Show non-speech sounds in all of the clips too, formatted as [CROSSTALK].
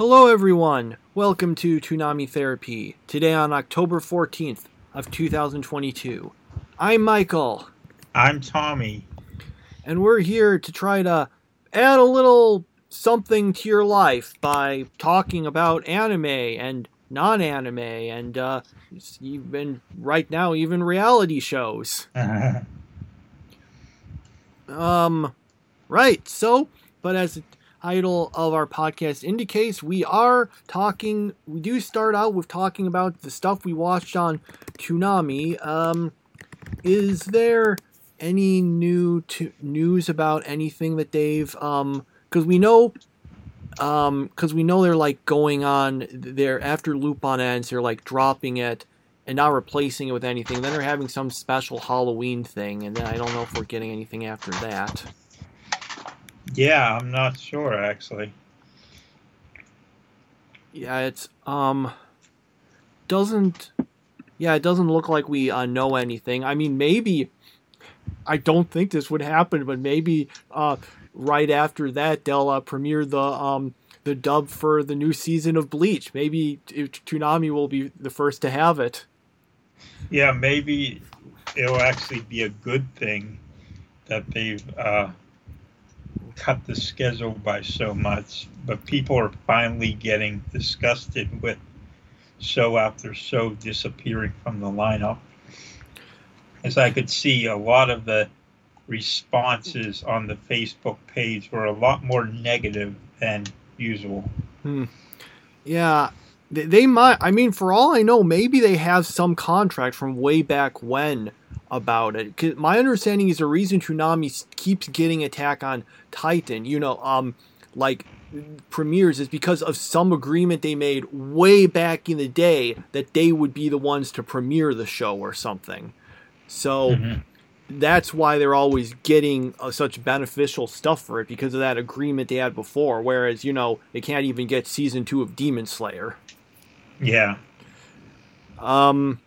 Hello, everyone. Welcome to Toonami Therapy. Today on October 14th of 2022. I'm Michael, I'm Tommy. and we're here to try to add a little something to your life by talking about anime and non-anime and uh, even right now even reality shows. [LAUGHS] Um, right. So, but as title of our podcast indicates, we are talking. We do start out with talking about the stuff we watched on Toonami. Um, is there any new news about anything that they've um? Because we know. Um, because we know they're like going on there after Lupin ends, they're like dropping it and not replacing it with anything. Then they're having some special Halloween thing, and then I don't know if we're getting anything after that. Yeah, I'm not sure actually. Yeah, it's um doesn't yeah, it doesn't look like we uh, know anything. I mean, maybe I don't think this would happen, but maybe uh right after that they'll uh, premiere the um the dub for the new season of Bleach. Maybe t- Toonami will be the first to have it. Yeah, maybe it'll actually be a good thing that they've uh, cut the schedule by so much, but people are finally getting disgusted with show after show disappearing from the lineup. As I could see, a lot of the responses on the Facebook page were a lot more negative than usual. Hmm. Yeah, they, they might. I mean, for all I know, maybe they have some contract from way back when about it. 'Cause my understanding is the reason Toonami keeps getting Attack on Titan, you know, um, like premieres, is because of some agreement they made way back in the day that they would be the ones to premiere the show or something. So Mhm. that's why they're always getting uh, such beneficial stuff for it because of that agreement they had before. Whereas, you know, they can't even get season two of Demon Slayer. Yeah. Um,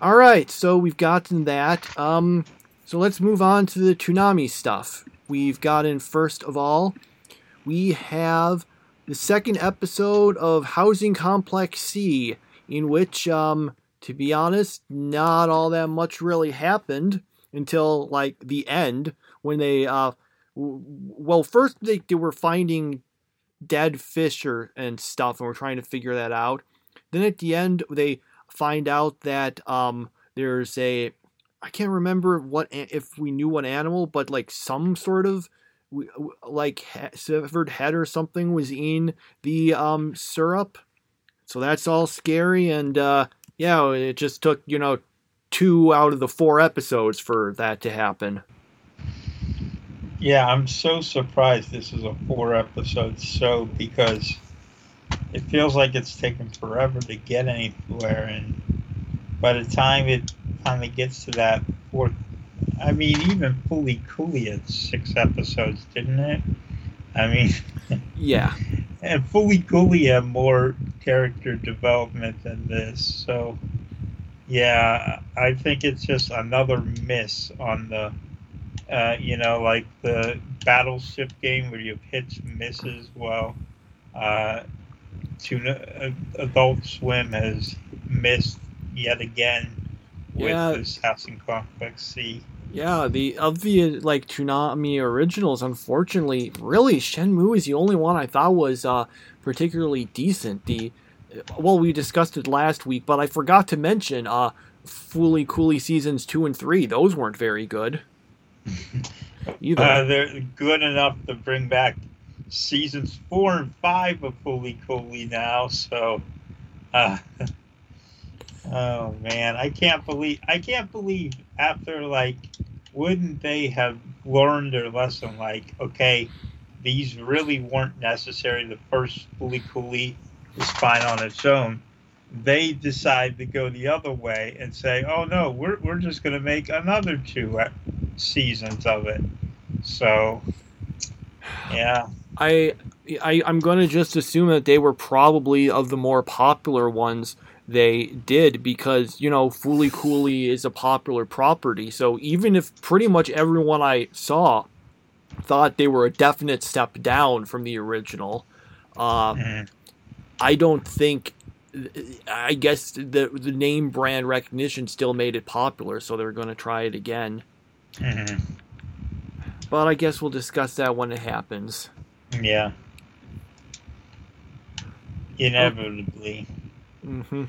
all right, so we've gotten that. Um, so let's move on to the Toonami stuff. We've gotten first of all, we have the second episode of Housing Complex C, in which, um, to be honest, not all that much really happened until like the end when they, uh, w- well, first they, they were finding dead fish or, and stuff, and we're trying to figure that out. Then at the end, they find out that um, there's a I can't remember what if we knew what animal, but like some sort of like severed head or something was in the um, syrup. So that's all scary, and uh, yeah, it just took you know two out of the four episodes for that to happen. Yeah, I'm so surprised this is a four episode show because it feels like it's taken forever to get anywhere and by the time it finally gets to that fourth I mean even Fooly Cooly had six episodes, didn't it? I mean [LAUGHS] Yeah, and Fooly Cooly had more character development than this, so yeah, I think it's just another miss on the uh, you know, like the battleship game where you have hits and misses. Well, uh, Tuna, uh, Adult Swim has missed yet again with Yeah. this Housing Complex C. yeah. The of the like Toonami originals, unfortunately, really Shenmue is the only one I thought was uh, particularly decent. The well, we discussed it last week, but I forgot to mention uh, Fooly Cooly seasons two and three. Those weren't very good. [LAUGHS] Either. Uh, they're good enough to bring back seasons four and five of Fooly Cooly now. So, uh, [LAUGHS] oh man, I can't believe I can't believe after like, wouldn't they have learned their lesson? Like, okay, these really weren't necessary. The first Fooly Cooly is fine on its own. They decide to go the other way and say, "Oh no, we're we're just going to make another two seasons of it." So, yeah, I, I I'm gonna just assume that they were probably of the more popular ones they did because you know Fooly Cooly is a popular property. So even if pretty much everyone I saw thought they were a definite step down from the original, uh, Mhm. I don't think. I guess the the name brand recognition still made it popular, so they're going to try it again. Mhm. But I guess we'll discuss that when it happens. Yeah. Inevitably. Mm hmm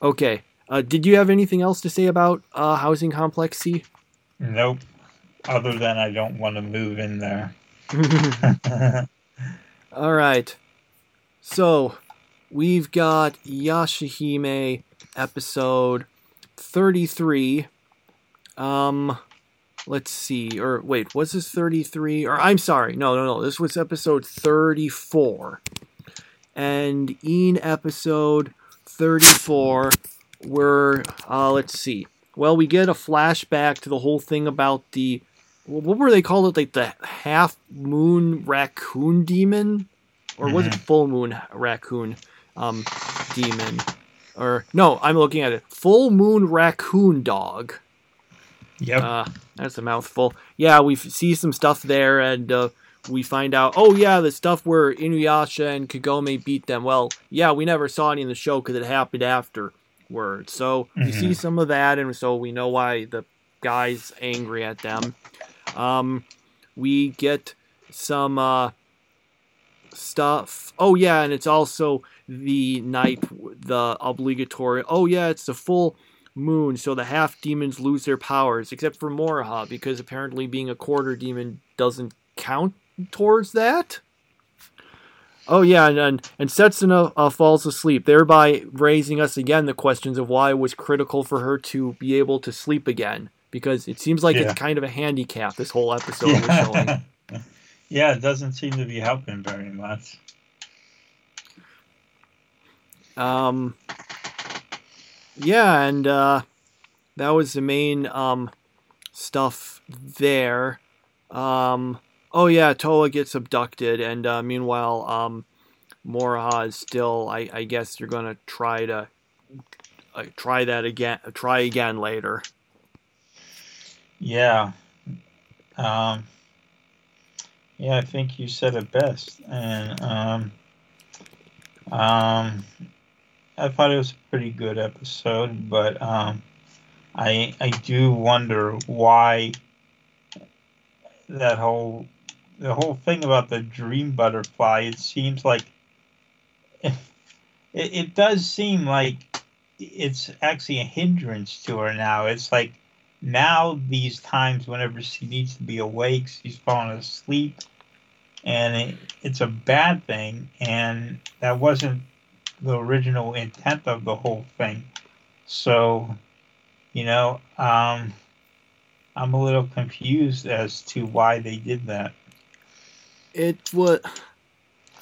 Okay. Uh, did you have anything else to say about uh, Housing Complex C? Nope. Other than I don't want to move in there. [LAUGHS] All right. So we've got Yashahime episode 33. Um, let's see. Or wait, was this 33? Or I'm sorry. No, no, no. This was episode 34. And in episode 34, we're, uh, let's see. Well, we get a flashback to the whole thing about the, what were they called it? Like the half moon raccoon demon? Or was it Mhm. full moon raccoon um, demon? Or, no, I'm looking at it. Full moon raccoon dog. Yep. Uh, that's a mouthful. Yeah, we see some stuff there, and uh, we find out, oh yeah, the stuff where Inuyasha and Kagome beat them. Well, yeah, we never saw any in the show because it happened afterward. So we Mhm. see some of that, and so we know why the guy's angry at them. Um, we get some uh, stuff. Oh yeah, and it's also the night, the obligatory. Oh yeah, it's the full moon, so the half demons lose their powers, except for Moroha, because apparently being a quarter demon doesn't count towards that. Oh yeah, and and, and Setsuna uh, falls asleep, thereby raising us again the questions of why it was critical for her to be able to sleep again, because it seems like Yeah. it's kind of a handicap. This whole episode yeah. [LAUGHS] yeah, it doesn't seem to be helping very much. Um, yeah, and uh, that was the main um, stuff there. Um, oh yeah, Towa gets abducted, and uh, meanwhile, um, Moroha is still. I, I guess you're gonna try to uh, try that again. Try again later. Yeah. Um, yeah, I think you said it best. And um, um, I thought it was a pretty good episode, but um, I I do wonder why that whole the whole thing about the dream butterfly. It seems like [LAUGHS] it, it does seem like it's actually a hindrance to her now. It's like now these times whenever she needs to be awake she's falling asleep and it, it's a bad thing and that wasn't the original intent of the whole thing so you know um i'm a little confused as to why they did that It was.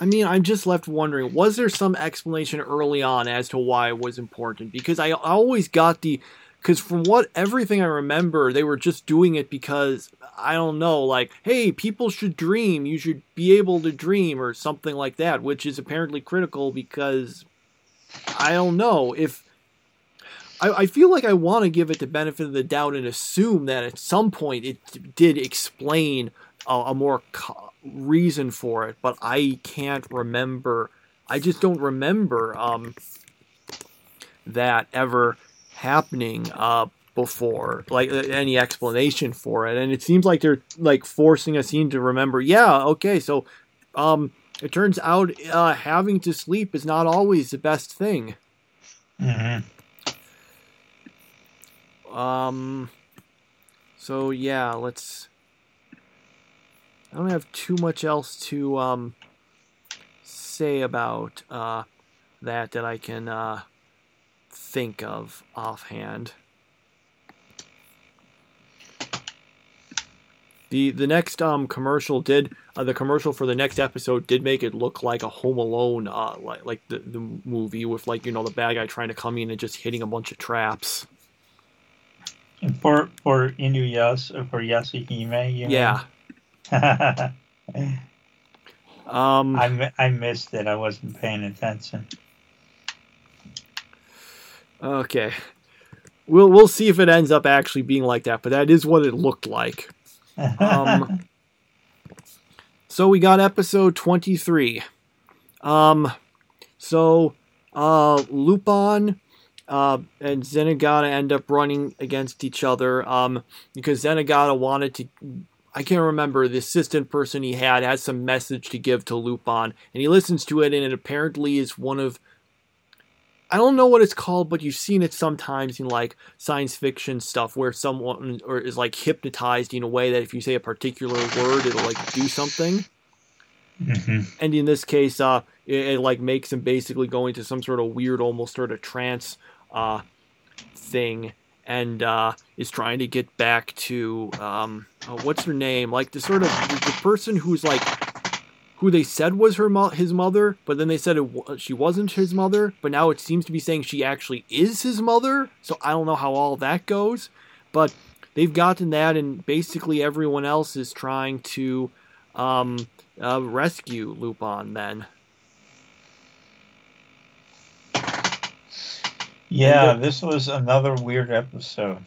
I mean, I'm just left wondering: was there some explanation early on as to why it was important? Because I, always got the, because from what everything I remember, they were just doing it because I don't know, like, hey, people should dream. You should be able to dream, or something like that, which is apparently critical because I don't know if. I, I feel like I want to give it the benefit of the doubt and assume that at some point it did explain a, a more co- reason for it, but I can't remember. I just don't remember um, that ever happening uh, before, like uh, any explanation for it. And it seems like they're like forcing us in to remember. Yeah, okay, so um, it turns out uh, having to sleep is not always the best thing. mm-hmm. Um. So yeah, let's. I don't have too much else to um say about uh that that I can uh think of offhand. The the next um commercial did uh, the commercial for the next episode did make it look like a Home Alone uh like like the the movie with like you know the bad guy trying to come in and just hitting a bunch of traps. For for Inuyasha for Yashahime, you Yeah. [LAUGHS] Um I I missed it. I wasn't paying attention. Okay. We'll we'll see if it ends up actually being like that, but that is what it looked like. [LAUGHS] Um, So we got episode 23. Um So uh, Lupin uh, and Zenigata end up running against each other um, because Zenigata wanted to. I can't remember the assistant person he had has some message to give to Lupin, and he listens to it, and it apparently is one of I don't know what it's called, but you've seen it sometimes in like science fiction stuff where someone or is like hypnotized in a way that if you say a particular word, it'll like do something. Mm-hmm. And in this case, uh, it, it, like makes him basically go into some sort of weird, almost sort of trance, uh, thing, and uh, is trying to get back to um, oh, what's her name? Like the sort of the person who's like who they said was her mo- his mother, but then they said it, she wasn't his mother. But now it seems to be saying she actually is his mother. So I don't know how all that goes. But they've gotten that, and basically everyone else is trying to um, uh, rescue Lupin. Then. Yeah, this was another weird episode.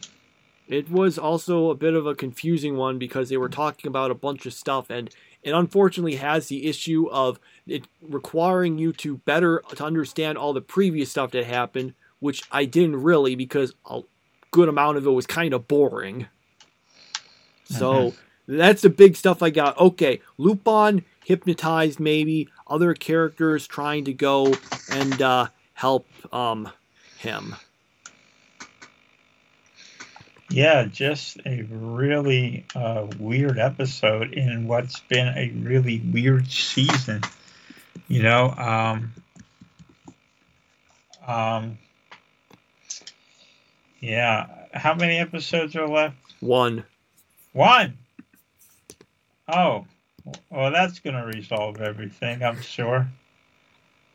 It was also a bit of a confusing one because they were talking about a bunch of stuff, and it unfortunately has the issue of it requiring you to better to understand all the previous stuff that happened, which I didn't really because a good amount of it was kind of boring. So mm-hmm. that's the big stuff I got. Okay, Lupin hypnotized maybe other characters trying to go and uh, help um, him. Yeah, just a really uh, weird episode in what's been a really weird season. You know, um, um, yeah. How many episodes are left? One. One. Oh, well, that's going to resolve everything, I'm sure.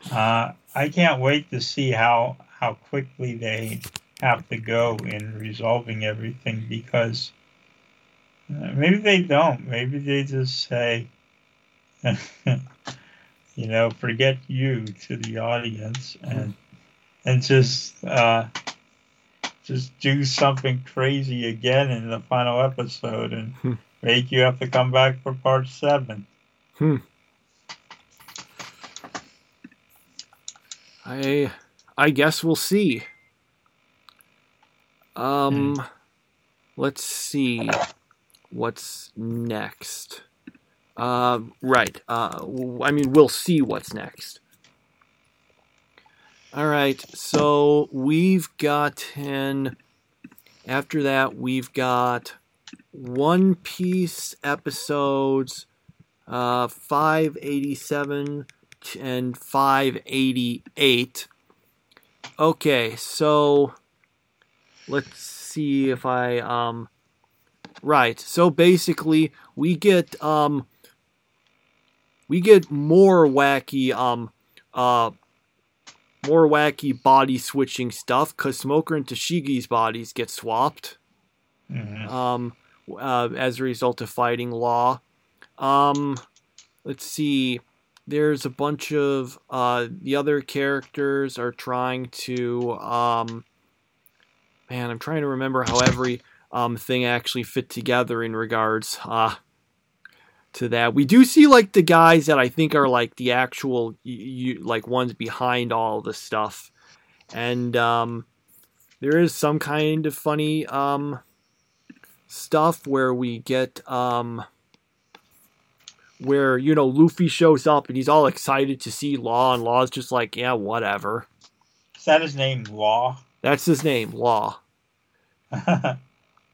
Uh, I can't wait to see how how quickly they have to go in resolving everything because uh, maybe they don't. Maybe they just say, [LAUGHS] you know, forget you to the audience and and just uh, just do something crazy again in the final episode and hmm. make you have to come back for part seven. Hmm. I I guess we'll see. Um, mm. let's see what's next. Uh, right. Uh, I mean, we'll see what's next. All right. So we've gotten. After that, we've got One Piece episodes uh, 587 and 588. Okay, so let's see if I um right. So basically, we get um we get more wacky um uh more wacky body switching stuff because Smoker and Tashigi's bodies get swapped. Mm-hmm. Um, uh, as a result of fighting Law. Um, let's see. There's a bunch of uh, the other characters are trying to um, man, I'm trying to remember how every um, thing actually fit together in regards uh, to that. We do see like the guys that I think are like the actual like ones behind all the stuff, and um, there is some kind of funny um, stuff where we get um, where you know Luffy shows up and he's all excited to see Law, and Law's just like, yeah, whatever. Is that his name, Law? That's his name, Law. [LAUGHS]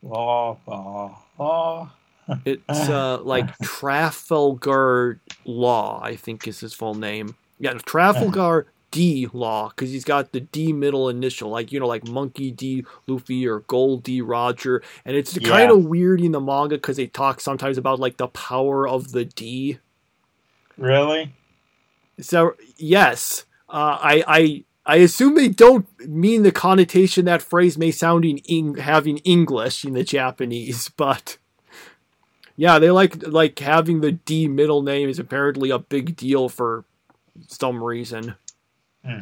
law, law, law. it's uh, [LAUGHS] like Trafalgar Law, I think is his full name. Yeah, Trafalgar [LAUGHS] D Law, because he's got the D middle initial, like you know, like Monkey D Luffy or Gold D Roger, and it's yeah. kind of weird in the manga because they talk sometimes about like the power of the D. Really? So yes, uh, I I I assume they don't mean the connotation that phrase may sound in, in having English in the Japanese, [LAUGHS] but yeah, they like like having the D middle name is apparently a big deal for some reason. Hmm.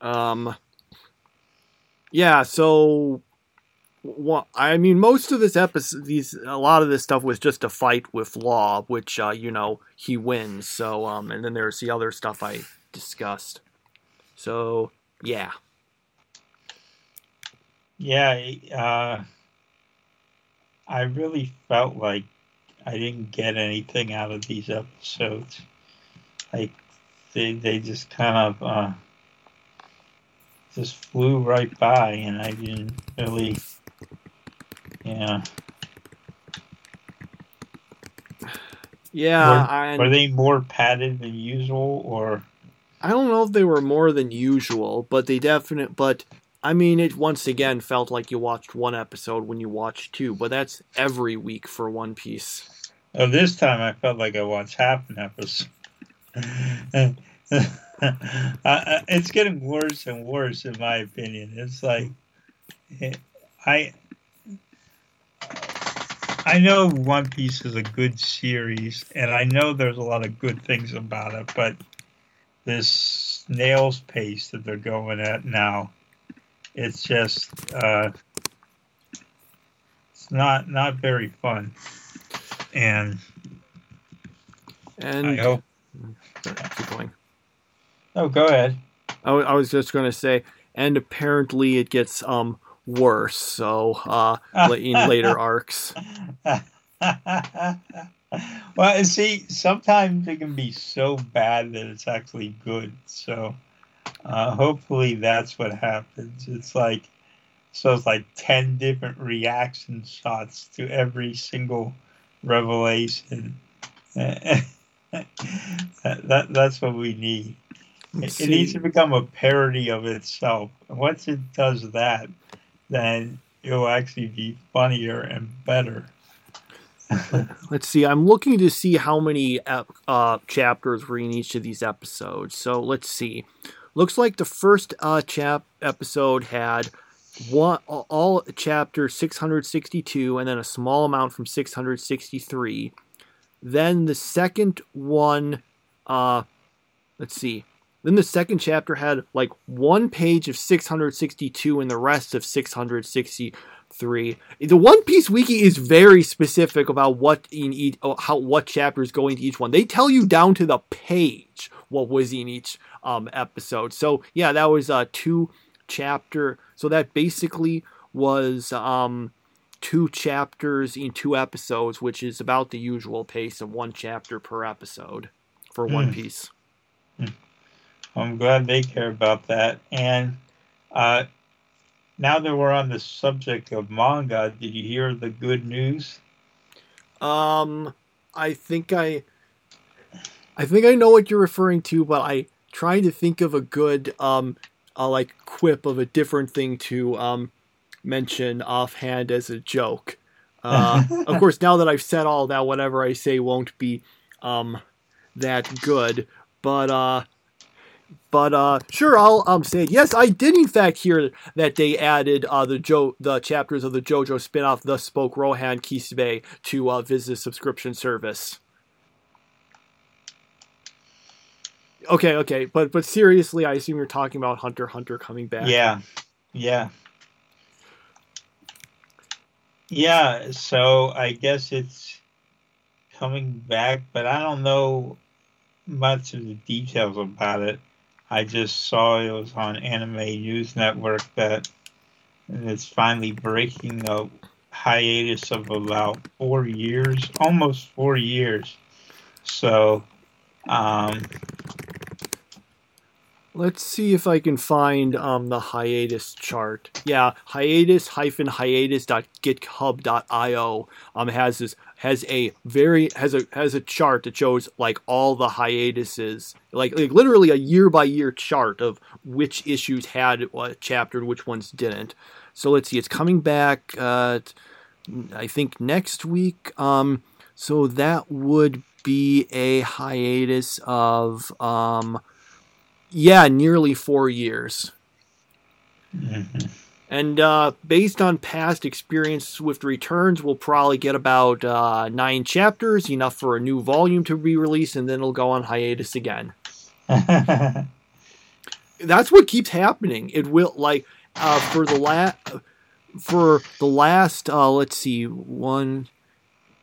Um. Yeah, so well, I mean, most of this episode, these a lot of this stuff was just a fight with Law, which uh, you know he wins. So, um, and then there's the other stuff I discussed. So yeah, Yeah, uh, I really felt like I didn't get anything out of these episodes. Like they they just kind of uh, just flew right by, and I didn't really, yeah. yeah. Were, were they more padded than usual, or I don't know if they were more than usual, but they definite. But I mean, it once again felt like you watched one episode when you watched two. But that's every week for One Piece. oh, this time I felt like I watched half an episode. [LAUGHS] Uh, it's getting worse and worse, in my opinion. It's like I I know One Piece is a good series, and I know there's a lot of good things about it, but this snail's pace that they're going at now, it's just uh, it's not not very fun. And And I hope. keep going. Oh, go ahead. I, w- I was just going to say, and apparently it gets um worse. So uh, [LAUGHS] in later arcs. [LAUGHS] [LAUGHS] well, see, sometimes it can be so bad that it's actually good. So, uh, hopefully, that's what happens. It's like so. It's like ten different reaction shots to every single revelation. that, [LAUGHS] that that's what we need. It, it needs to become a parody of itself. Once it does that, then it will actually be funnier and better. [LAUGHS] Let's see. I'm looking to see how many uh, chapters were in each of these episodes. So let's see. Looks like the first uh, chap episode had one all chapter 662, and then a small amount from 663. Then the second one, uh, let's see. Then the second chapter had like one page of 662 and the rest of 663. The One Piece wiki is very specific about what in each, oh, how what chapter is going to each one. They tell you down to the page what was in each um, episode. So yeah, that was uh, two chapter. So that basically was um, two chapters in two episodes, which is about the usual pace of one chapter per episode for One Hmm. Piece. I'm glad they care about that. And uh, now that we're on the subject of manga, did you hear the good news? Um, I think I, I think I know what you're referring to, but I trying to think of a good um, uh, like quip of a different thing to um mention offhand as a joke. [LAUGHS] Uh, of course, now that I've said all that, whatever I say won't be um that good. But uh, but uh, sure, I'll um say it. Yes, I did in fact hear that they added uh the jo the chapters of the JoJo spin-off, Thus Spoke Rohan Kishibe, to uh, Viz's subscription service. Okay, okay, but but seriously, I assume you're talking about Hunter Hunter coming back. Yeah, yeah. Yeah, so I guess it's coming back, but I don't know much of the details about it. I just saw it was on Anime News Network that it's finally breaking a hiatus of about four years, almost four years. So, um, Let's see if I can find um, the hiatus chart. Yeah, hiatus hyphen hiatus.github.io um has this has a very has a has a chart that shows like all the hiatuses, like like literally a year by year chart of which issues had a chapter and which ones didn't. So let's see, it's coming back. Uh, I think next week. Um, so that would be a hiatus of um. Yeah, nearly four years. mhm. And uh, based on past experience, Swift Returns will probably get about uh, nine chapters, enough for a new volume to be released, and then it'll go on hiatus again. [LAUGHS] That's what keeps happening. It will like uh, for the last for the last uh, let's see one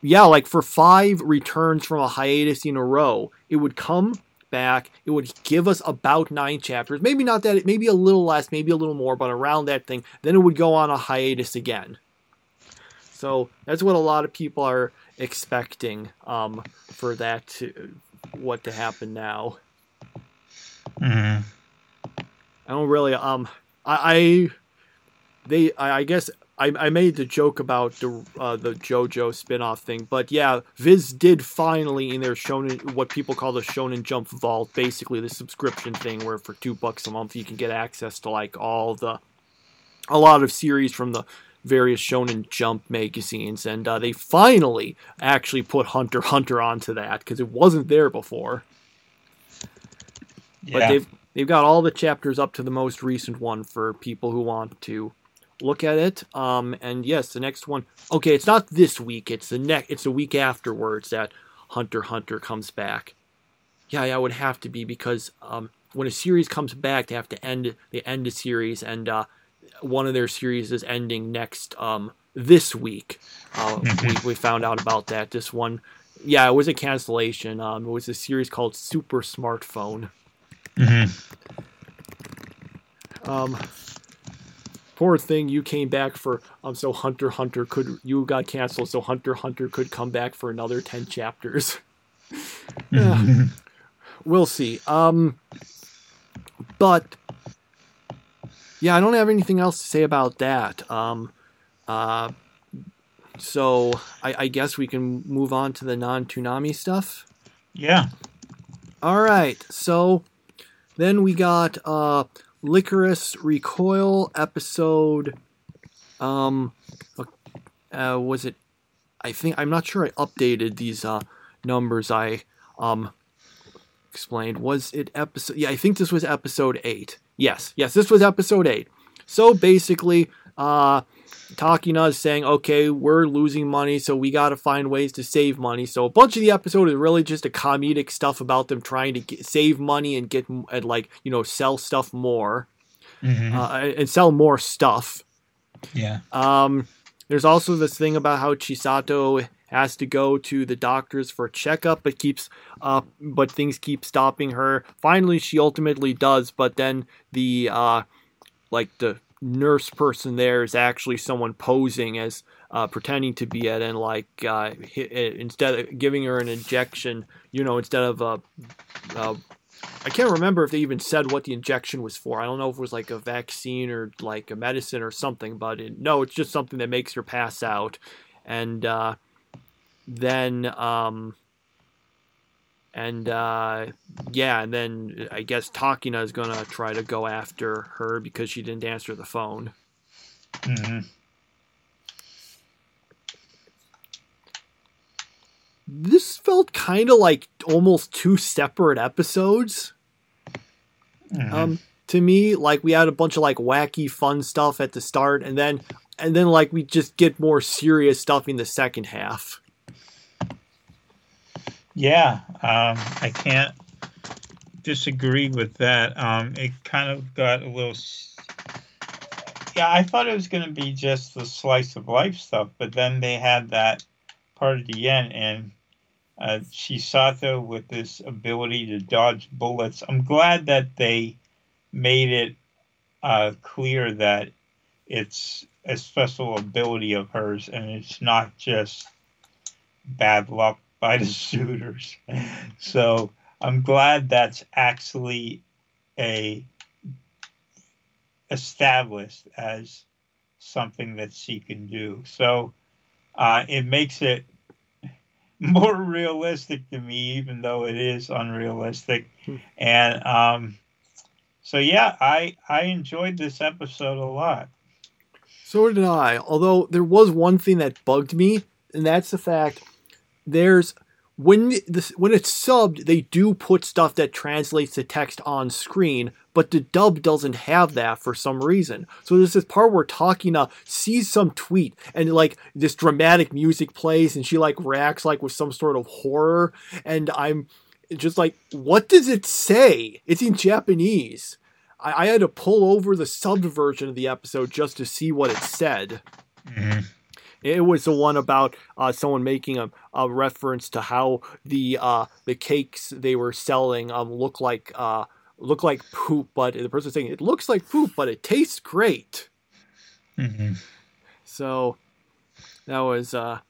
yeah like for five returns from a hiatus in a row it would come back. It would give us about nine chapters, maybe not that, maybe a little less, maybe a little more, but around that thing. Then it would go on a hiatus again. So that's what a lot of people are expecting um, for that to what to happen now. Mm-hmm. I don't really um I, I they I, I guess I, I made the joke about the uh, the JoJo spinoff thing, but yeah, Viz did finally in their Shonen what people call the Shonen Jump Vault, basically the subscription thing where for two bucks a month you can get access to like all the a lot of series from the various Shonen Jump magazines, and uh, they finally actually put Hunter Hunter onto that because it wasn't there before. Yeah. But they've they've got all the chapters up to the most recent one for people who want to look at it. Um, and yes, the next one. Okay, it's not this week. It's the next. It's a week afterwards that Hunter Hunter comes back. Yeah, yeah, it would have to be because um, when a series comes back, they have to end. They end a series, and uh, one of their series is ending next um, this week. Uh, we, we found out about that. This one, yeah, it was a cancellation. Um, it was a series called Super Smartphone. Mhm. Um, poor thing, you came back for um, so Hunter Hunter could you got canceled, so Hunter Hunter could come back for another ten chapters. [LAUGHS] Yeah. we'll see. Um, but yeah, I don't have anything else to say about that. Um, uh, so I, I guess we can move on to the non Toonami stuff. Yeah. All right, so then we got uh, Lycoris Recoil episode. Um, uh, was it? I think I'm not sure. I updated these uh, numbers. I um explained. Was it episode? Yeah, I think this was episode eight. Yes, yes, this was episode eight. So basically, uh, Takina is saying, okay, we're losing money, so we got to find ways to save money. So a bunch of the episode is really just a comedic stuff about them trying to get, save money and get and like you know sell stuff more Mhm. uh, and sell more stuff. yeah. Um, there's also this thing about how Chisato has to go to the doctors for a checkup, but keeps uh, but things keep stopping her. Finally, she ultimately does, but then the uh, like the nurse person there is actually someone posing as uh, pretending to be it, and like uh, instead of giving her an injection, you know, instead of a uh, I can't remember if they even said what the injection was for. I don't know if it was like a vaccine or like a medicine or something, but it, no, it's just something that makes her pass out. And uh, then, um, and uh, yeah, and then I guess Takina is gonna try to go after her because she didn't answer the phone. hmm This felt kind of like almost two separate episodes. Mhm. um to me like we had a bunch of like wacky fun stuff at the start and then and then like we just get more serious stuff in the second half Yeah, um, I can't disagree with that. Um, it kind of got a little. Yeah, I thought it was going to be just the slice of life stuff, but then they had that part at the end, and uh, Chisato with this ability to dodge bullets. I'm glad that they made it uh, clear that it's a special ability of hers, and it's not just bad luck by the [LAUGHS] shooters. So I'm glad that's actually a established as something that she can do. So uh, it makes it [LAUGHS] more realistic to me, even though it is unrealistic. Hmm. And um, so yeah, I I enjoyed this episode a lot. so did i although there was one thing that bugged me and that's the fact there's when this when it's subbed they do put stuff that translates the text on screen but the dub doesn't have that for some reason. So there's this part where Takina sees some tweet and like this dramatic music plays and she like reacts like with some sort of horror. And i'm just like what does it say? It's in japanese. I, I had to pull over the subbed version of the episode just to see what it said mm-hmm. It was the one about uh, someone making a, a reference to how the uh, the cakes they were selling um, look like uh, look like poop, but the person was saying it looks like poop, but it tastes great. Mm-hmm. So that was uh,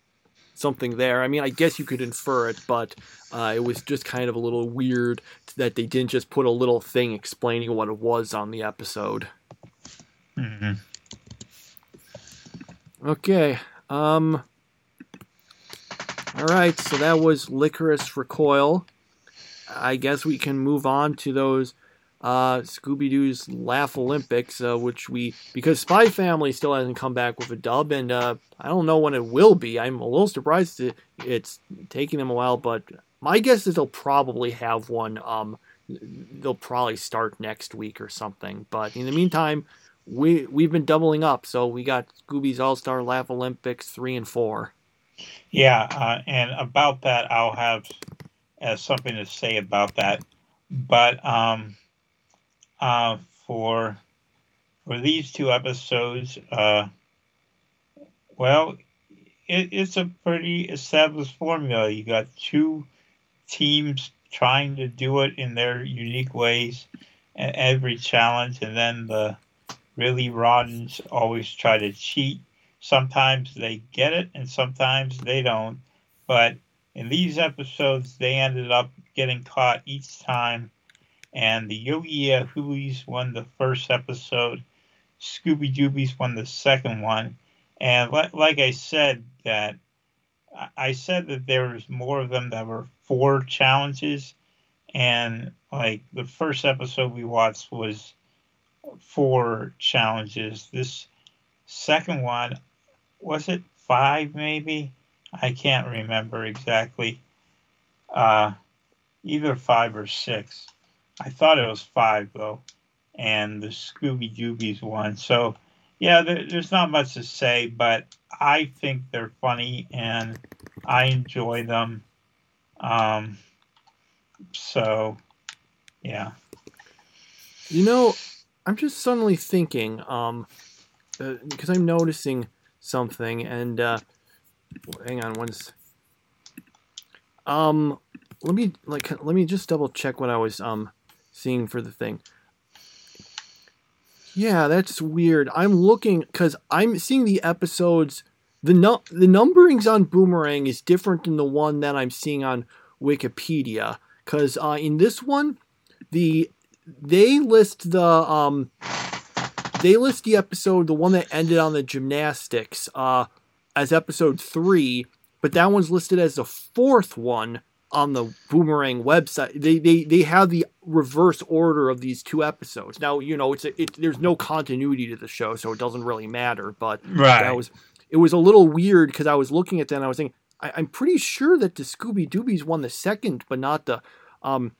something there. I mean, I guess you could infer it, but uh, it was just kind of a little weird that they didn't just put a little thing explaining what it was on the episode. Mm-hmm. Okay. Um. All right. So that was Lycoris Recoil. I guess we can move on to those uh, Scooby Doo's Laff-A-Lympics, uh, which we because Spy Family still hasn't come back with a dub, and uh, I don't know when it will be. I'm a little surprised that it's taking them a while, but my guess is they'll probably have one. Um, they'll probably start next week or something. But in the meantime, we we've been doubling up, so we got Scooby's All Star Laff-A-Lympics three and four. Yeah, uh, and about that, I'll have uh, something to say about that. But um, uh, for for these two episodes, uh, well, it, it's a pretty established formula. You got two teams trying to do it in their unique ways every challenge, and then the really rottens always try to cheat. Sometimes they get it, and sometimes they don't. But in these episodes, they ended up getting caught each time. And the Yogi Yahooeys won the first episode. Scooby Doobies won the second one. And like I said, that I said that there was more of them that were four challenges, and like the first episode we watched was four challenges. This second one was it five maybe? I can't remember exactly. Uh, either five or six. I thought it was five though, and the Scooby Doobies one. So yeah, there, there's not much to say, but I think they're funny and I enjoy them. Um, so yeah. You know, I'm just suddenly thinking, um, uh, because I'm noticing something, and uh, hang on once. Um, let me like let me just double check what I was um seeing for the thing. Yeah, that's weird. I'm looking because I'm seeing the episodes. The nu- the numberings on Boomerang is different than the one that I'm seeing on Wikipedia. Because uh, in this one, the they list the um they list the episode, the one that ended on the gymnastics, uh, as episode three, but that one's listed as the fourth one on the Boomerang website. They they they have the reverse order of these two episodes. Now you know it's a, it, there's no continuity to the show, so it doesn't really matter. But right. that was it was a little weird because I was looking at that and I was thinking I, am pretty sure that the Scooby Doobies won the second, but not the um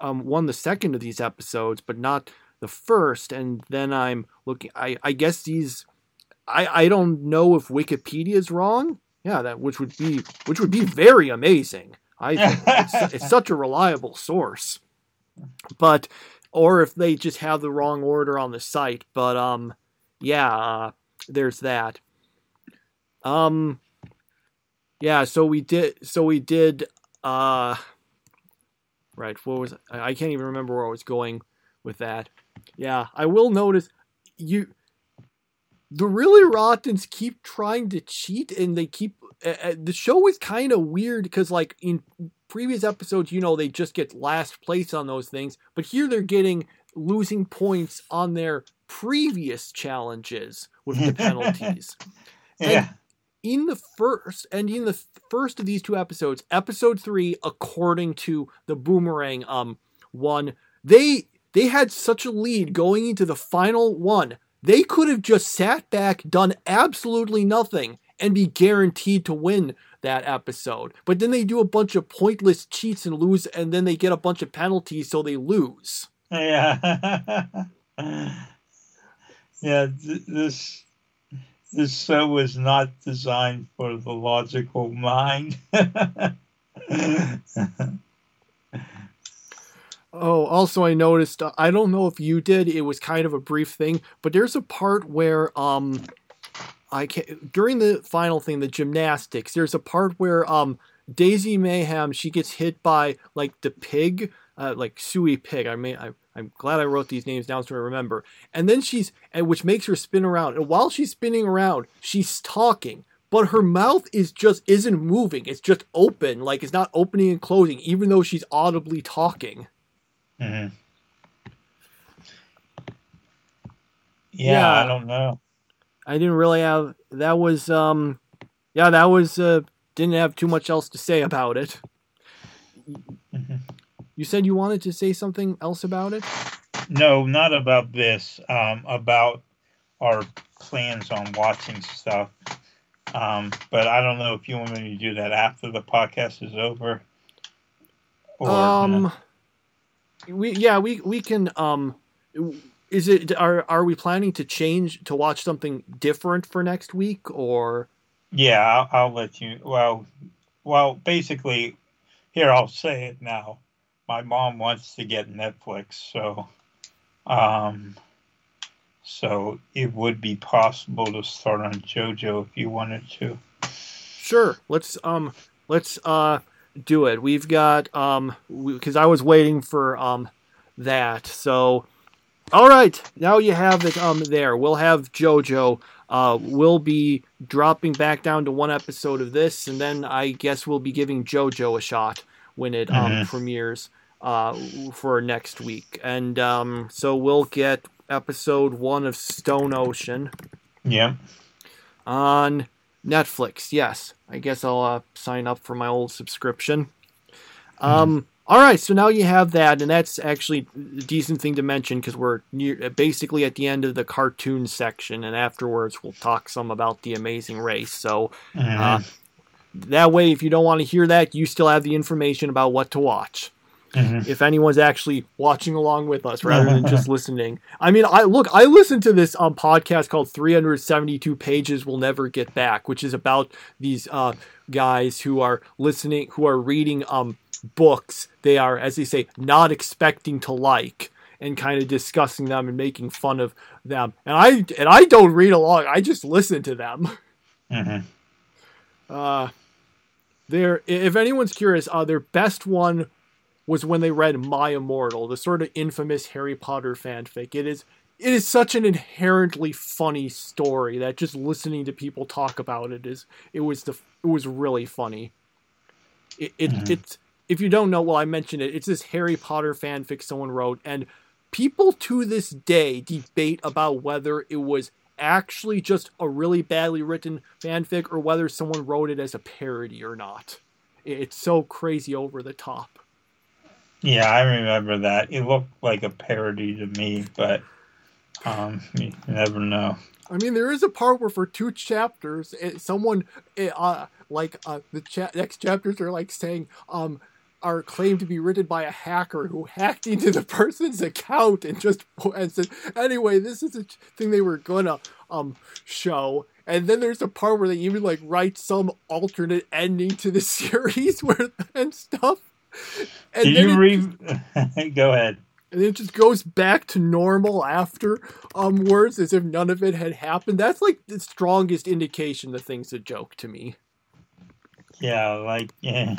um, won the second of these episodes, but not the first. And then I'm looking. I, I guess these. I, I don't know if Wikipedia is wrong. Yeah, that which would be which would be very amazing. I it's, it's such a reliable source. But or if they just have the wrong order on the site. But um, yeah, uh, there's that. Um, yeah. So we did. So we did. Uh, Right. What was I can't even remember where I was going with that. Yeah, I will notice you the really rottens keep trying to cheat and they keep uh, the show is kind of weird because like in previous episodes you know they just get last place on those things but here they're getting losing points on their previous challenges with the [LAUGHS] penalties yeah in the first and in the first of these two episodes, episode three, according to the Boomerang um one, they they had such a lead going into the final one. They could have just sat back, done absolutely nothing, and be guaranteed to win that episode. But then they do a bunch of pointless cheats and lose, and then they get a bunch of penalties, so they lose. Yeah. [LAUGHS] yeah, this this show was not designed for the logical mind. [LAUGHS] oh, also I noticed uh, I don't know if you did, it was kind of a brief thing, but there's a part where um I can during the final thing, the gymnastics. There's a part where um Daisy Mayhem she gets hit by like the pig, uh, like Suey Pig. I mean, I, I'm glad I wrote these names down so I remember. And then she's, and which makes her spin around. And while she's spinning around, she's talking, but her mouth is just isn't moving. It's just open, like it's not opening and closing, even though she's audibly talking. Mm-hmm. Yeah, yeah, I don't know. I didn't really have that was um yeah, that was uh didn't have too much else to say about it. Mm-hmm. You said you wanted to say something else about it? No, not about this. Um, about our plans on watching stuff. Um, but I don't know if you want me to do that after the podcast is over. Or, um, we yeah we we can um, is it are are we planning to change to watch something different for next week or? Yeah, I'll, I'll let you. Well, well, basically, here I'll say it now my mom wants to get Netflix, so um, so it would be possible to start on JoJo if you wanted to. Sure. Let's um let's uh do it. We've got um because I was waiting for um that. So all right, now you have it um there. We'll have JoJo. Uh, we'll be dropping back down to one episode of this, and then I guess we'll be giving JoJo a shot when it um, mm-hmm. premieres uh, for next week. And um, so we'll get episode one of Stone Ocean. Yeah. On Netflix. Yes. I guess I'll uh, sign up for my old subscription. Um, mm. All right, so now you have that, and that's actually a decent thing to mention because we're near, basically at the end of the cartoon section, and afterwards we'll talk some about the Amazing Race. So mm. uh, that way, if you don't want to hear that, you still have the information about what to watch. Mm-hmm. If anyone's actually watching along with us rather than just [LAUGHS] listening. I mean, I look, I listened to this um, podcast called 372 Pages We'll Never Get Back, which is about these uh, guys who are listening, who are reading um, books they are, as they say, not expecting to like and kind of discussing them and making fun of them. And I and I don't read along. I just listen to them. Mm-hmm. Uh, their if anyone's curious, uh, their best one was when they read My Immortal, the sort of infamous Harry Potter fanfic. It is it is such an inherently funny story that just listening to people talk about it is it was the it was really funny. It, it mm-hmm. it's if you don't know, well I mentioned it. It's this Harry Potter fanfic someone wrote and people to this day debate about whether it was actually just a really badly written fanfic or whether someone wrote it as a parody or not. It's so crazy over the top. Yeah, I remember that. It looked like a parody to me, but um, you never know. I mean, there is a part where for two chapters, it, someone, it, uh, like uh, the cha- next chapters are like saying, um, are claimed to be written by a hacker who hacked into the person's account and just and said, anyway, this is a thing they were gonna um show. And then there's a part where they even like write some alternate ending to the [LAUGHS] series where and stuff. And Did you read? [LAUGHS] Go ahead. And it just goes back to normal after um words as if none of it had happened. That's like the strongest indication the thing's a joke to me. Yeah, like [LAUGHS] yeah,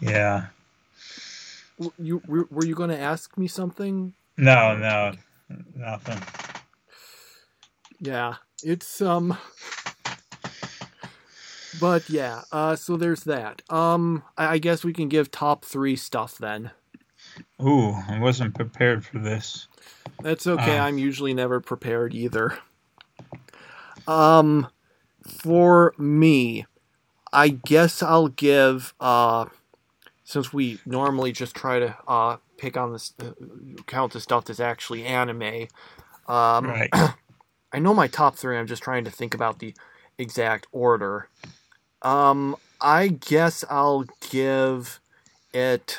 yeah. You were, were you going to ask me something? No, no, nothing. Yeah, it's um but yeah, uh, so there's that. Um, I, I guess we can give top three stuff then. Ooh, I wasn't prepared for this. That's okay. Uh, I'm usually never prepared either. Um, for me, I guess I'll give uh, since we normally just try to uh pick on this uh, count the stuff that's actually anime. Um, right. [CLEARS THROAT] I know my top three. I'm just trying to think about the exact order. Um, I guess I'll give it.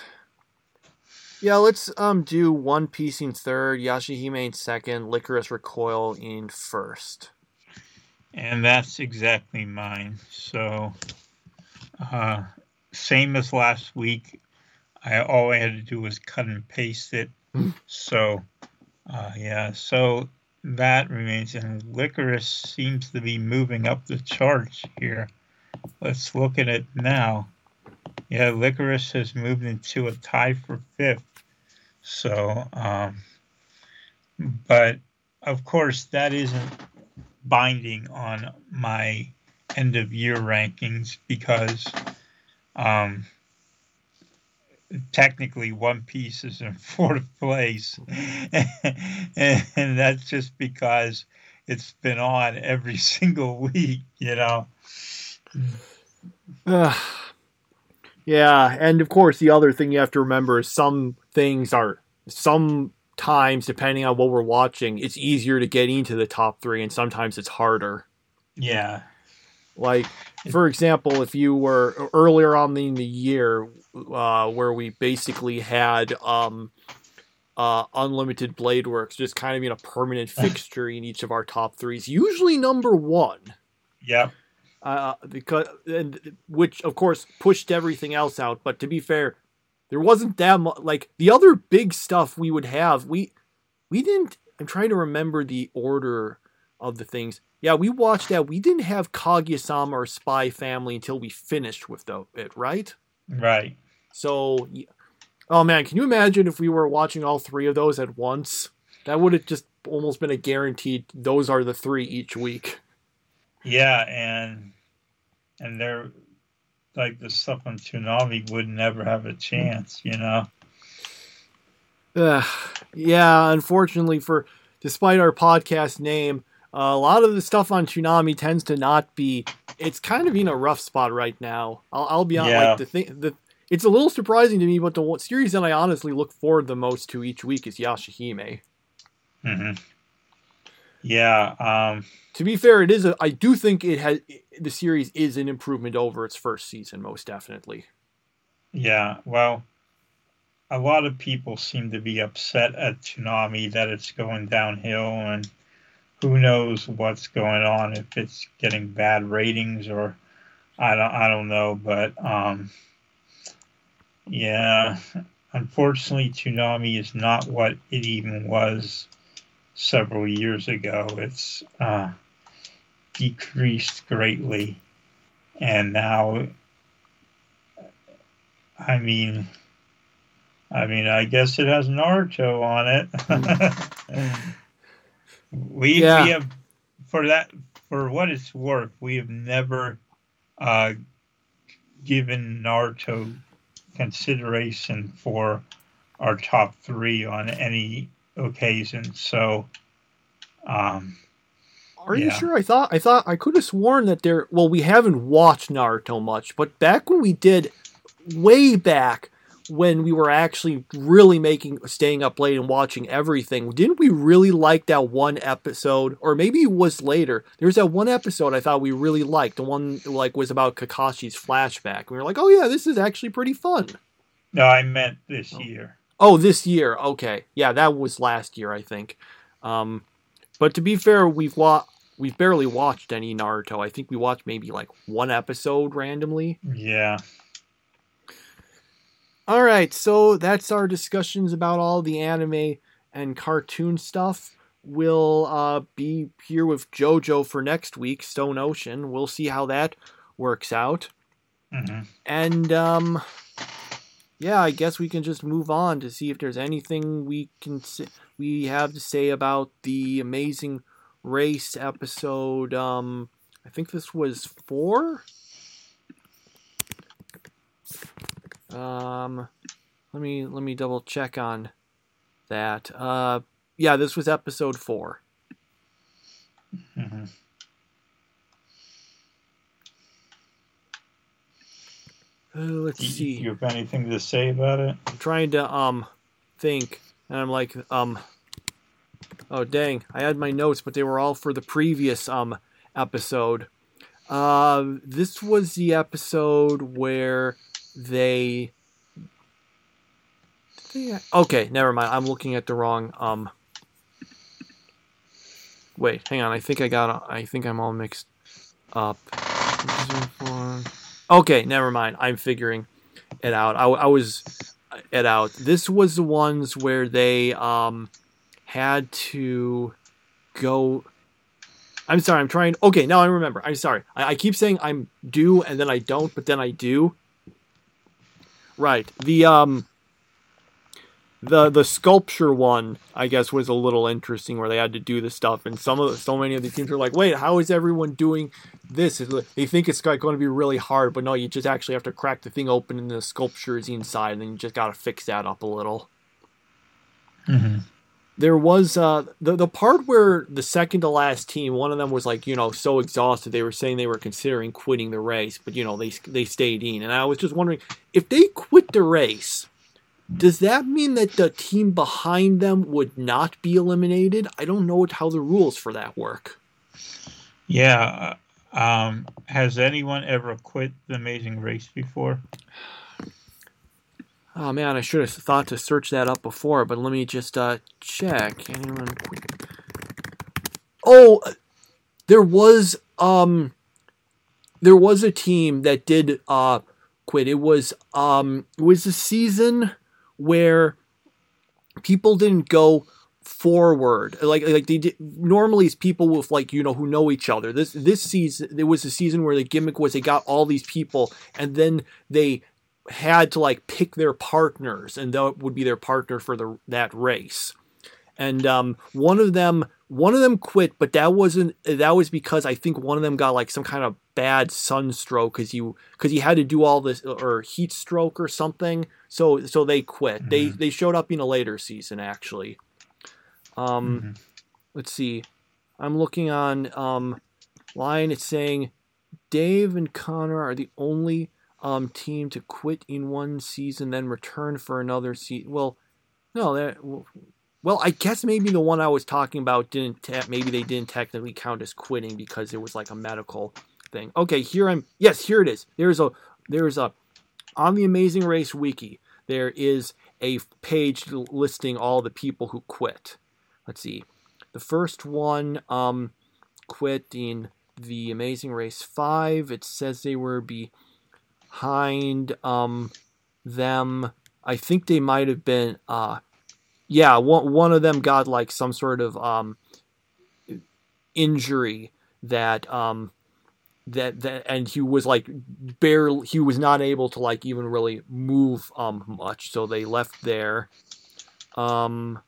Yeah, let's um do One Piece in third, Yashahime in second, Lycoris Recoil in first. And that's exactly mine. So, uh, same as last week. I all I had to do was cut and paste it. so, uh, yeah. So that remains, and Lycoris seems to be moving up the charts here. Let's look at it now. Yeah, Lycoris has moved into a tie for fifth. So, um, but of course, that isn't binding on my end of year rankings because um, technically One Piece is in [LAUGHS] fourth place, [LAUGHS] and that's just because it's been on every [LAUGHS] single week, you know. [SIGHS] Uh, yeah, and of course, the other thing you have to remember is some things are sometimes, depending on what we're watching, it's easier to get into the top three, and sometimes it's harder. Yeah. Like, for example, if you were earlier on in the year, uh, where we basically had um, uh, Unlimited Blade Works just kind of being a permanent fixture in each of our top threes, usually number one. Yeah. Uh, because and which of course pushed everything else out. But to be fair, there wasn't that much. Like the other big stuff we would have, we we didn't. I'm trying to remember the order of the things. Yeah, we watched that. We didn't have Kaguya-sama or Spy Family until we finished with the, it, right? Right. So, oh man, can you imagine if we were watching all three of those at once? That would have just almost been a guaranteed. Those are the three each week. Yeah, and and they're like the stuff on Toonami would never have a chance, you know. Uh, yeah, unfortunately for despite our podcast name, a lot of the stuff on Toonami tends to not be. It's kind of in a rough spot right now. I'll, I'll be honest. Yeah. Like the thing, the it's a little surprising to me, but the series that I honestly look forward the most to each week is Yashahime. hmm Yeah. Um, To be fair, it is. A, I do think it has the series is an improvement over its first season, most definitely. yeah. Well, a lot of people seem to be upset at Toonami that it's going downhill, and who knows what's going on if it's getting bad ratings or I don't. I don't know, but um, yeah. Unfortunately, Toonami is not what it even was several years ago. It's uh, decreased greatly, and now, I mean, I mean, I guess it has Naruto on it. [LAUGHS] we Yeah. we have for that for what it's worth, we have never uh, given Naruto consideration for our top three on any occasion. So, um, Are you sure? I thought I thought I could have sworn that there. Well, we haven't watched Naruto much, but back when we did, way back when we were actually really making staying up late and watching everything, didn't we really like that one episode? Or maybe it was later. There was that one episode I thought we really liked. The one like was about Kakashi's flashback. We were like, oh yeah, this is actually pretty fun. no, I meant this Oh. year. Oh, this year. Okay. Yeah, that was last year, I think. Um, but to be fair, we've wa- we've barely watched any Naruto. I think we watched maybe like one episode randomly. Yeah. All right, so that's our discussions about all the anime and cartoon stuff. We'll uh, be here with JoJo for next week, Stone Ocean. We'll see how that works out. hmm And um, yeah, I guess we can just move on to see if there's anything we can we have to say about the Amazing Race episode. Um, I think this was four. Um, let me let me double check on that. Uh, yeah, this was episode four. mm-hmm. Uh, let's Do see. you have anything to say about it? I'm trying to um think, and I'm like um. Oh dang! I had my notes, but they were all for the previous um episode. Uh, this was the episode where they. Okay, never mind. I'm looking at the wrong um. Wait, hang on. I think I got. I think I'm all mixed up. Okay, never mind. I'm figuring it out. I, I was it out. This was the ones where they um had to go. I'm sorry. I'm trying. Okay, now I remember. I'm sorry. I, I keep saying I'm do and then I don't, but then I do. Right. The um. The the sculpture one, I guess, was a little interesting where they had to do the stuff, and some of the, so many of the teams are like, "Wait, how is everyone doing this?" They think it's going to be really hard, but no, you just actually have to crack the thing open, and the sculpture is inside, and then you just got to fix that up a little. Mm-hmm. There was uh, the the part where the second to last team, one of them was like, you know, so exhausted they were saying they were considering quitting the race, but you know they they stayed in, and I was just wondering if they quit the race does that mean that the team behind them would not be eliminated? I don't know how the rules for that work. Yeah. Um, has anyone ever quit the Amazing Race before? Oh man, I should have thought to search that up before, but let me just uh, check. Anyone? Oh, there was um, there was a team that did uh quit. It was um, it was a season where people didn't go forward like like they did normally it's people with like you know who know each other this this season there was a season where the gimmick was they got all these people and then they had to like pick their partners and that would be their partner for the that race and um, one of them one of them quit but that wasn't that was because i think one of them got like some kind of bad sunstroke because you because he had to do all this or heat stroke or something so so they quit. Mm-hmm. They they showed up in a later season actually. Um, mm-hmm. let's see. I'm looking on um, line. It's saying Dave and Connor are the only um, team to quit in one season, then return for another season. Well, no, that. Well, I guess maybe the one I was talking about didn't. Te- maybe they didn't technically count as quitting because it was like a medical thing. Okay, here I'm. Yes, here it is. There's a. There's a. On the Amazing Race wiki, there is a page listing all the people who quit. Let's see. The first one um, quit in the Amazing Race 5. It says they were behind um, them. I think they might have been. Uh, yeah, one, one of them got like some sort of um, injury that um, that that and he was like barely he was not able to like even really move um much so they left there um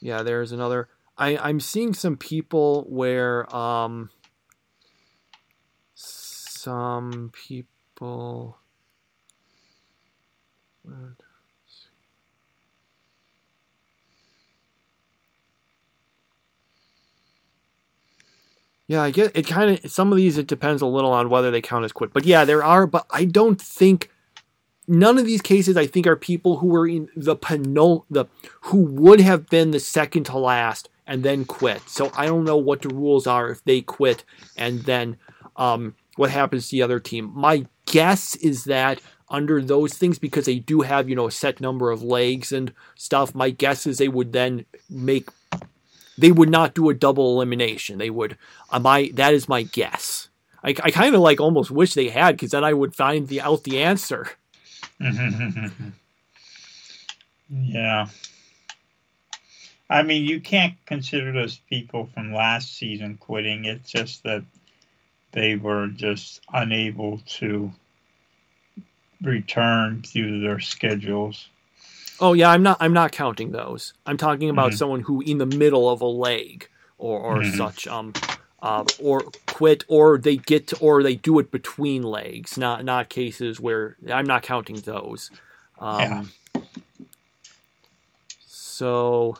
yeah there's another i i'm seeing some people where um some people Yeah, I get it. Kind of some of these it depends a little on whether they count as quit, but yeah, there are. But I don't think none of these cases I think are people who were in the penul the who would have been the second to last and then quit. So I don't know what the rules are if they quit and then um, what happens to the other team. My guess is that under those things because they do have you know a set number of legs and stuff. My guess is they would then make they would not do a double elimination. They would. Uh, my that is my guess. I, I kind of like almost wish they had because then I would find the out the answer. [LAUGHS] yeah. I mean, you can't consider those people from last season quitting. It's just that they were just unable to return due to their schedules. Oh yeah, I'm not. I'm not counting those. I'm talking about mm-hmm. someone who, in the middle of a leg or, or mm-hmm. such, um, uh, or quit, or they get to, or they do it between legs. Not not cases where I'm not counting those. Um, yeah. So.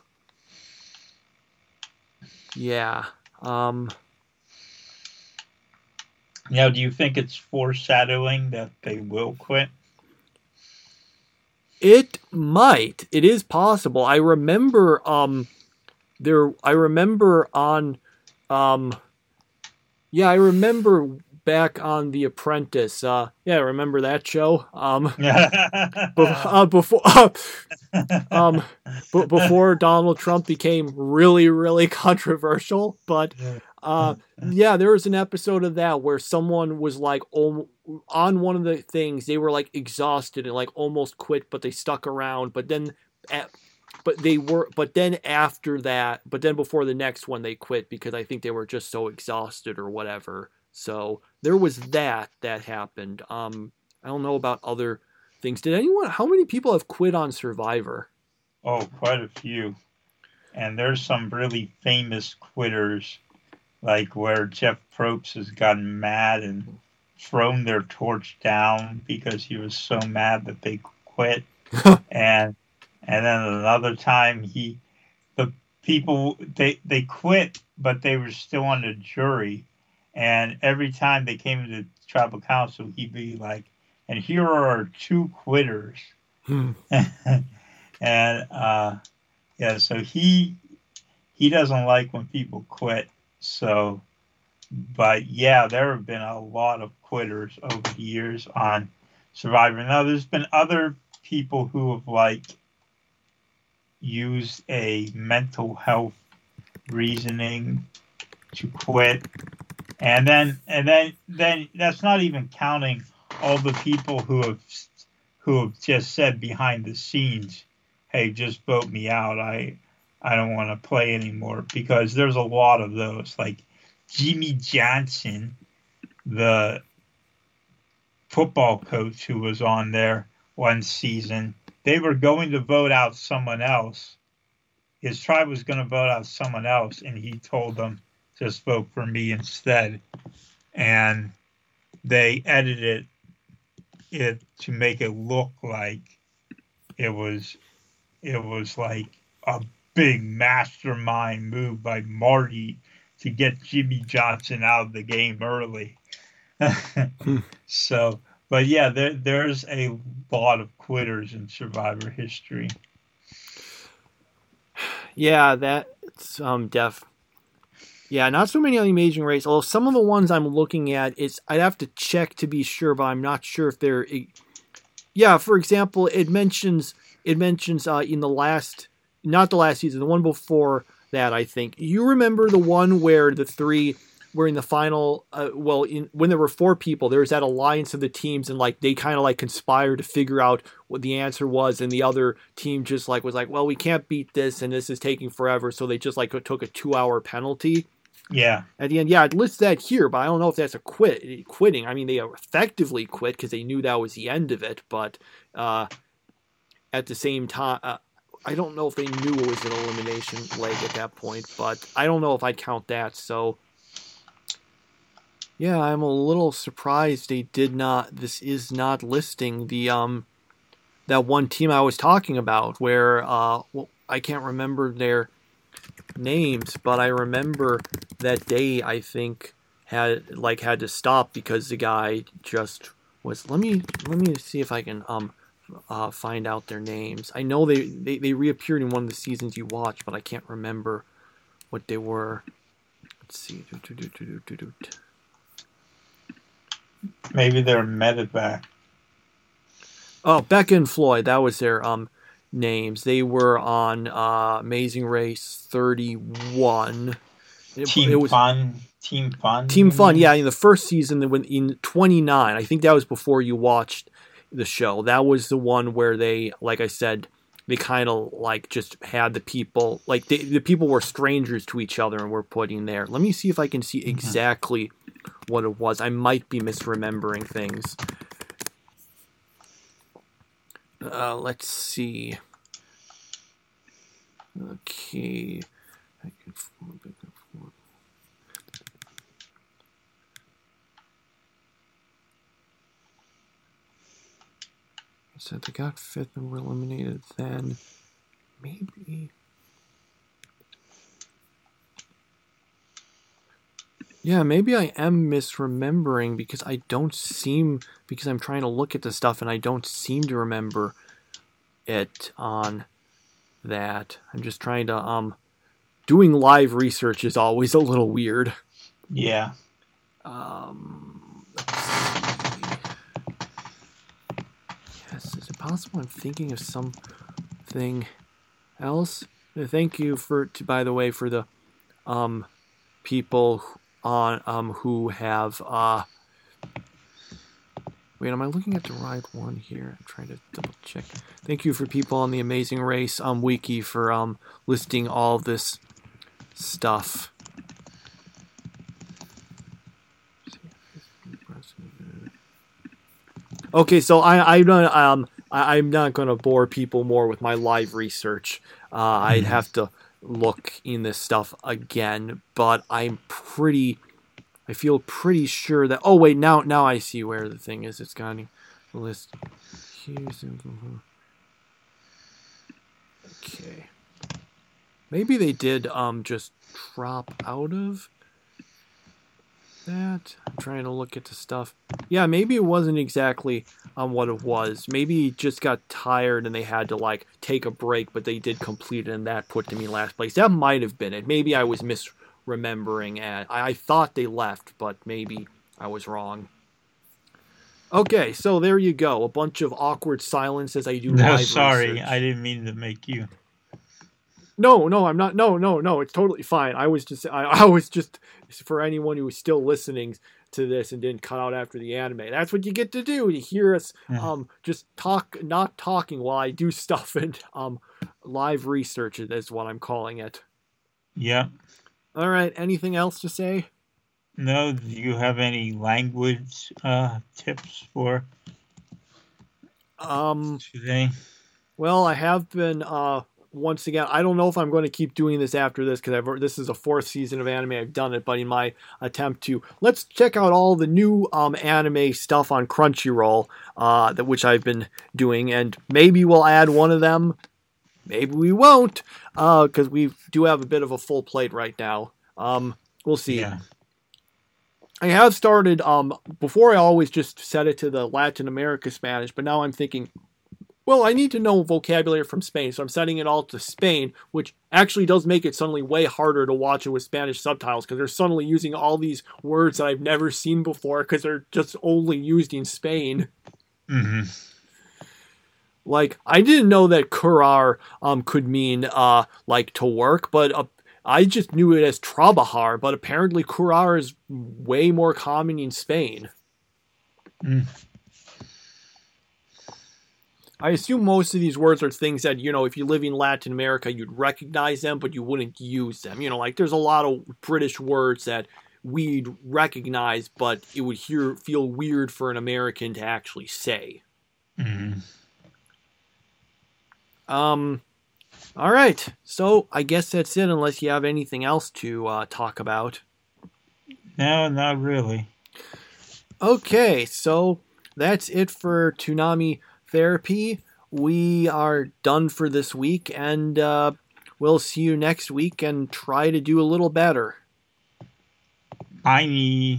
Yeah. Um. Now, do you think it's foreshadowing that they will quit? It might. It is possible. I remember um there I remember on um yeah, I remember back on The Apprentice. Uh yeah, I remember that show. Um [LAUGHS] be- uh, before uh, [LAUGHS] um b- before Donald Trump became really really [LAUGHS] controversial, but uh, [LAUGHS] yeah, there was an episode of that where someone was like on one of the things they were like exhausted and like almost quit, but they stuck around. But then at, but they were but then after that but then before the next one they quit because i think they were just so exhausted or whatever so there was that that happened um i don't know about other things did anyone how many people have quit on survivor Oh, quite a few. And there's some really famous quitters, like where Jeff Probst has gotten mad and thrown their torch down because he was so mad that they quit. [LAUGHS] and and then another time he the people they they quit but they were still on the jury and every time they came to tribal council he'd be like and here are our two quitters Hmm. [LAUGHS] and uh, yeah, so he he doesn't like when people quit. So, but yeah, there have been a lot of quitters over the years on Survivor. Now, there's been other people who have like used a mental health reasoning to quit, and then and then then that's not even counting all the people who have who have just said behind the scenes, "Hey, just vote me out. I I don't want to play anymore." Because there's a lot of those, like Jimmy Johnson, the football coach who was on there one season. They were going to vote out someone else. His tribe was going to vote out someone else, and he told them, "Just vote for me instead." And they edited it to make it look like it was it was like a big mastermind move by Marty to get Jimmy Johnson out of the game early. [LAUGHS] so, but yeah, there, there's a lot of quitters in Survivor history. Yeah, that's um def. Yeah, not so many on the Amazing Race. Although some of the ones I'm looking at, it's I'd have to check to be sure, but I'm not sure if they're. Yeah, for example, it mentions it mentions uh, in the last, not the last season, the one before that. I think you remember the one where the three were in the final. Uh, well, in when there were four people, there was that alliance of the teams, and like they kind of like conspired to figure out what the answer was, and the other team just like was like, well, we can't beat this, and this is taking forever, so they just like took a two hour penalty. Yeah. At the end, yeah, I'd list that here, but I don't know if that's a quit quitting. I mean, they effectively quit because they knew that was the end of it, but uh, at the same time, uh, I don't know if they knew it was an elimination leg at that point, but I don't know if I'd count that. So, yeah, I'm a little surprised they did not. This is not listing the um that one team I was talking about, where uh, well, I can't remember their names, but I remember that day I think had like had to stop because the guy just was let me let me see if I can um uh, find out their names. I know they, they they reappeared in one of the seasons you watched, but I can't remember what they were. Let's see. Maybe they're medevac. Oh, Becca and Floyd, that was their um names. They were on uh, Amazing Race 31. Team it was, Fun. Team Fun. Team Fun, yeah, in the first season, that went in 29, I think that was before you watched the show. That was the one where they, like I said, they kind of like just had the people, like they, the people were strangers to each other and were putting there. Let me see if I can see exactly mm-hmm. what it was. I might be misremembering things. Uh, let's see. Okay. So they got fifth and were eliminated then. Maybe. Yeah, maybe I am misremembering because I don't seem because I'm trying to look at the stuff and I don't seem to remember it on that. I'm just trying to um doing live research is always a little weird. Yeah. Um Yes, is it possible I'm thinking of something else? Thank you for to, by the way for the um people on um who have uh Wait, am I looking at the right one here? I'm trying to double check. Thank you for people on the Amazing Race um, wiki for um, listing all this stuff. Okay, so I not um I, I'm not going to bore people more with my live research. Uh, I'd have to look in this stuff again, but I'm pretty. I feel pretty sure that. Oh wait, now now I see where the thing is. It's got the list. Here's okay. Maybe they did um just drop out of that. I'm trying to look at the stuff. Yeah, maybe it wasn't exactly on what it was. Maybe he just got tired and they had to like take a break, but they did complete it and that put them in last place. That might have been it. Maybe I was misremembering and I, I thought they left, but maybe I was wrong. Okay, so there you go. A bunch of awkward silence as I do No, sorry, research. I didn't mean to make you. No, no, I'm not. No, no, no. It's totally fine. I was just, I, [LAUGHS] I was just for anyone who is still listening to this and didn't cut out after the anime. That's what you get to do. You hear us Yeah. um just talk, not talking while I do [LAUGHS] stuff and um live research is what I'm calling it. Yeah. All right. Anything else to say? No, do you have any language uh, tips for Um. today? Well, I have been uh once again. I don't know if I'm going to keep doing this after this because I've this is a fourth season of anime. I've done it, but in my attempt to let's check out all the new um anime stuff on Crunchyroll, uh, that which I've been doing, and maybe we'll add one of them. Maybe we won't, uh, because we do have a bit of a full plate right now. Um, we'll see. Yeah. I have started um before I always just set it to the Latin America Spanish, but now I'm thinking well, I need to know vocabulary from Spain, so I'm setting it all to Spain, which actually does make it suddenly way harder to watch it with Spanish subtitles because they're suddenly using all these words that I've never seen before because they're just only used in Spain. hmm Like I didn't know that currar um could mean uh like to work, but uh, I just knew it as trabajar. But apparently, currar is way more common in Spain. Mm. I assume most of these words are things that, you know, if you live in Latin America, you'd recognize them, but you wouldn't use them. You know, like there's a lot of British words that we'd recognize, but it would hear, feel weird for an American to actually say. hmm Um, all right. So I guess that's it, unless you have anything else to uh, talk about. No, not really. Okay, so that's it for Toonami Therapy. We are done for this week, and uh, we'll see you next week and try to do a little better. Bye.